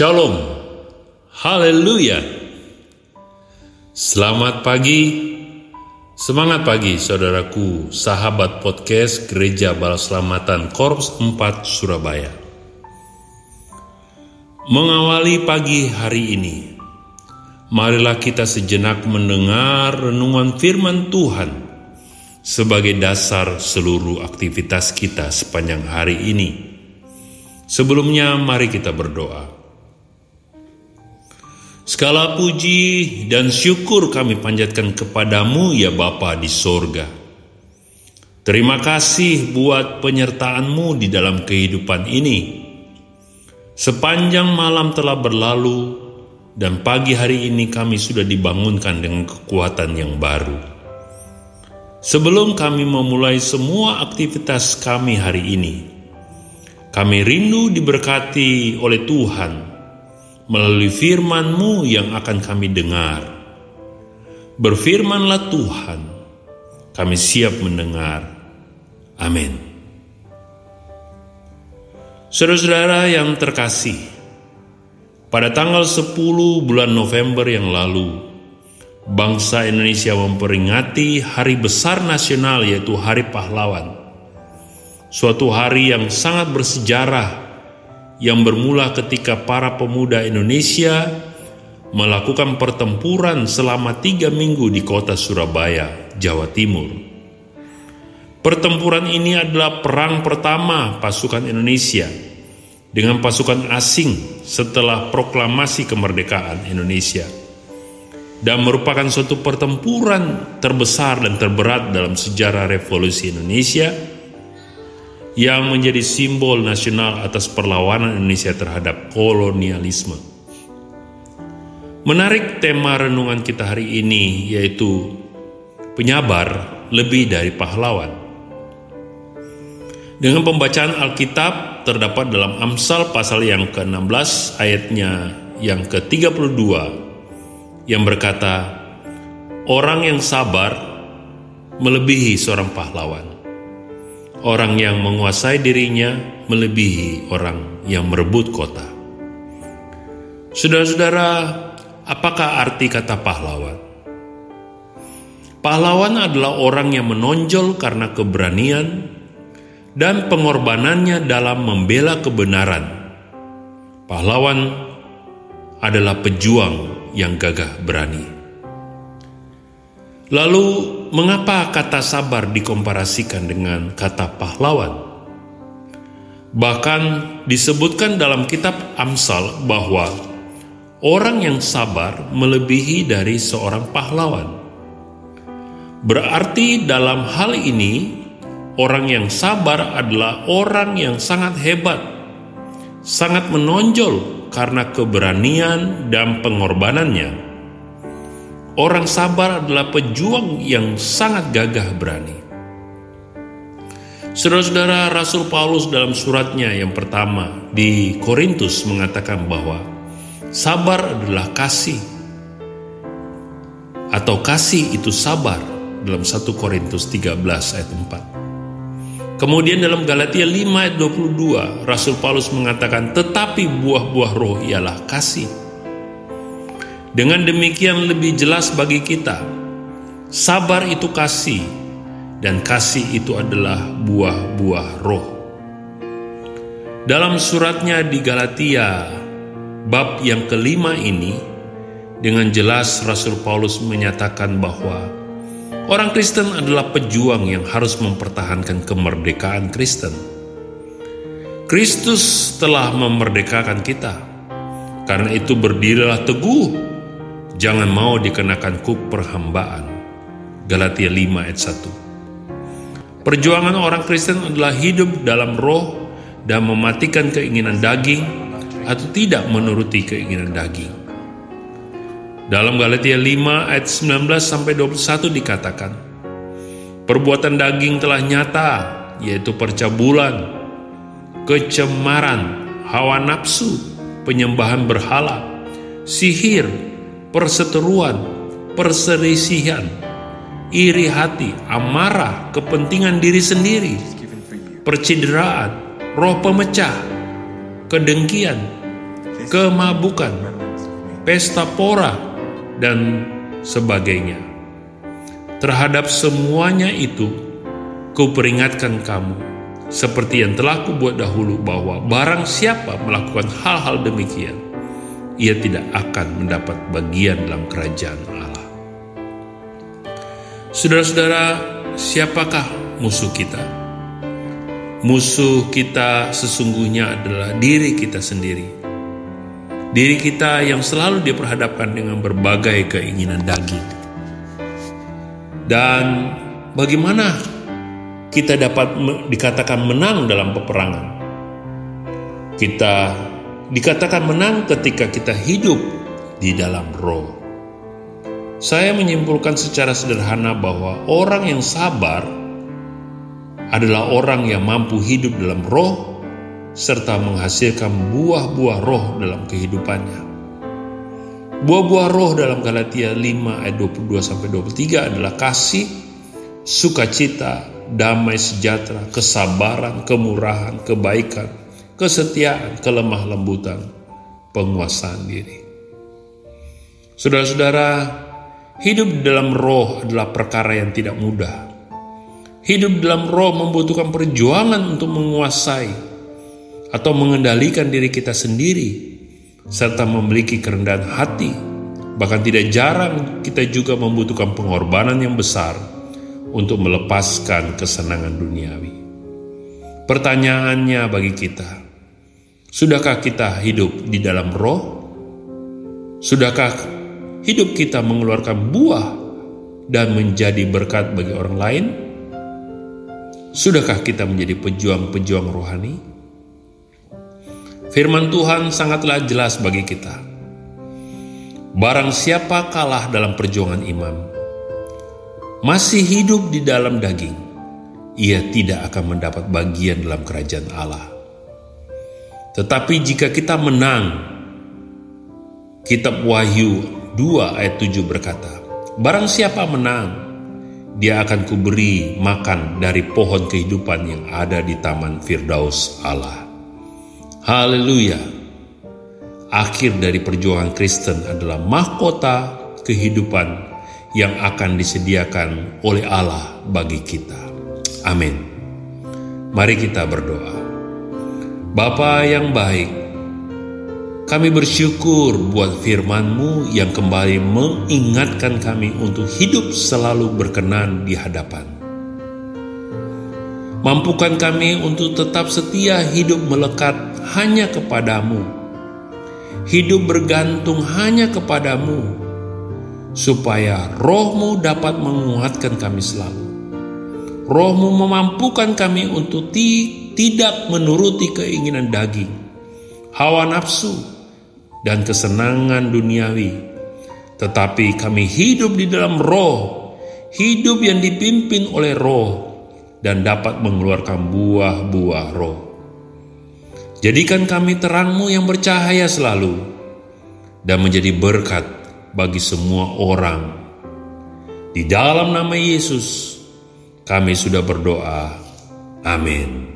Shalom, haleluya. Selamat pagi, semangat pagi saudaraku, sahabat podcast Gereja Balaselamatan Korps 4 Surabaya. Mengawali pagi hari ini, marilah kita sejenak mendengar renungan firman Tuhan sebagai dasar seluruh aktivitas kita sepanjang hari ini. Sebelumnya, mari kita berdoa. Segala puji dan syukur kami panjatkan kepadamu ya Bapa di sorga. Terima kasih buat penyertaanmu di dalam kehidupan ini. Sepanjang malam telah berlalu dan pagi hari ini kami sudah dibangunkan dengan kekuatan yang baru. Sebelum kami memulai semua aktivitas kami hari ini, kami rindu diberkati oleh Tuhan melalui firman-Mu yang akan kami dengar. Berfirmanlah Tuhan, kami siap mendengar. Amin. Saudara-saudara yang terkasih, pada tanggal 10 bulan November yang lalu, bangsa Indonesia memperingati hari besar nasional yaitu Hari Pahlawan. Suatu hari yang sangat bersejarah yang bermula ketika para pemuda Indonesia melakukan pertempuran selama tiga minggu di kota Surabaya, Jawa Timur. Pertempuran ini adalah perang pertama pasukan Indonesia dengan pasukan asing setelah proklamasi kemerdekaan Indonesia dan merupakan suatu pertempuran terbesar dan terberat dalam sejarah revolusi Indonesia yang menjadi simbol nasional atas perlawanan Indonesia terhadap kolonialisme. Menarik tema renungan kita hari ini yaitu penyabar lebih dari pahlawan. Dengan pembacaan Alkitab terdapat dalam Amsal pasal yang ke-16 ayatnya yang ke-32 yang berkata, Orang yang sabar melebihi seorang pahlawan. Orang yang menguasai dirinya melebihi orang yang merebut kota. Saudara-saudara, apakah arti kata pahlawan? Pahlawan adalah orang yang menonjol karena keberanian dan pengorbanannya dalam membela kebenaran. Pahlawan adalah pejuang yang gagah berani. Lalu, mengapa kata sabar dikomparasikan dengan kata pahlawan? Bahkan disebutkan dalam kitab Amsal bahwa orang yang sabar melebihi dari seorang pahlawan. Berarti dalam hal ini, orang yang sabar adalah orang yang sangat hebat, sangat menonjol karena keberanian dan pengorbanannya Orang sabar adalah pejuang yang sangat gagah berani. Saudara-saudara, Rasul Paulus dalam suratnya yang pertama di Korintus mengatakan bahwa sabar adalah kasih atau kasih itu sabar dalam 1 Korintus 13 ayat 4. Kemudian dalam Galatia 5 ayat 22, Rasul Paulus mengatakan, tetapi buah-buah roh ialah kasih, dengan demikian lebih jelas bagi kita, sabar itu kasih, dan kasih itu adalah buah-buah roh. Dalam suratnya di Galatia, bab yang kelima ini, dengan jelas Rasul Paulus menyatakan bahwa orang Kristen adalah pejuang yang harus mempertahankan kemerdekaan Kristen. Kristus telah memerdekakan kita. Karena itu berdirilah teguh Jangan mau dikenakan kuk perhambaan. Galatia 5 ayat 1. Perjuangan orang Kristen adalah hidup dalam roh dan mematikan keinginan daging atau tidak menuruti keinginan daging. Dalam Galatia 5 ayat 19 sampai 21 dikatakan, perbuatan daging telah nyata, yaitu percabulan, kecemaran, hawa nafsu, penyembahan berhala, sihir, perseteruan, perselisihan, iri hati, amarah, kepentingan diri sendiri, percideraan, roh pemecah, kedengkian, kemabukan, pesta pora, dan sebagainya. Terhadap semuanya itu, kuperingatkan kamu, seperti yang telah kubuat dahulu bahwa barang siapa melakukan hal-hal demikian, ia tidak akan mendapat bagian dalam kerajaan Allah. Saudara-saudara, siapakah musuh kita? Musuh kita sesungguhnya adalah diri kita sendiri Diri kita yang selalu diperhadapkan dengan berbagai keinginan daging. Dan bagaimana kita dapat dikatakan menang dalam peperangan? Kita dikatakan menang ketika kita hidup di dalam roh. Saya menyimpulkan secara sederhana bahwa orang yang sabar adalah orang yang mampu hidup dalam roh serta menghasilkan buah-buah roh dalam kehidupannya. Buah-buah roh dalam Galatia 5 ayat 22 sampai 23 adalah kasih, sukacita, damai sejahtera, kesabaran, kemurahan, kebaikan, kesetiaan, kelemah lembutan, penguasaan diri. Saudara-saudara, hidup dalam roh adalah perkara yang tidak mudah. Hidup dalam roh membutuhkan perjuangan untuk menguasai atau mengendalikan diri kita sendiri, serta memiliki kerendahan hati. Bahkan tidak jarang kita juga membutuhkan pengorbanan yang besar untuk melepaskan kesenangan duniawi. Pertanyaannya bagi kita, sudahkah kita hidup di dalam roh? Sudahkah hidup kita mengeluarkan buah dan menjadi berkat bagi orang lain? Sudahkah kita menjadi pejuang-pejuang rohani? Firman Tuhan sangatlah jelas bagi kita. Barang siapa kalah dalam perjuangan iman, masih hidup di dalam daging, ia tidak akan mendapat bagian dalam kerajaan Allah. Tetapi jika kita menang, kitab Wahyu 2 ayat 7 berkata, Barang siapa menang, dia akan kuberi makan dari pohon kehidupan yang ada di taman Firdaus Allah. Haleluya. Akhir dari perjuangan Kristen adalah mahkota kehidupan yang akan disediakan oleh Allah bagi kita. Amin. Mari kita berdoa. Bapa yang baik, kami bersyukur buat firman-Mu yang kembali mengingatkan kami untuk hidup selalu berkenan di hadapan Mampukan kami untuk tetap setia hidup melekat hanya kepadamu. Hidup bergantung hanya kepadamu. Supaya rohmu dapat menguatkan kami selalu. Rohmu memampukan kami untuk ti tidak menuruti keinginan daging, hawa nafsu, dan kesenangan duniawi. Tetapi kami hidup di dalam roh, hidup yang dipimpin oleh roh, dan dapat mengeluarkan buah-buah roh. Jadikan kami terangmu yang bercahaya selalu dan menjadi berkat bagi semua orang. Di dalam nama Yesus kami sudah berdoa. Amin.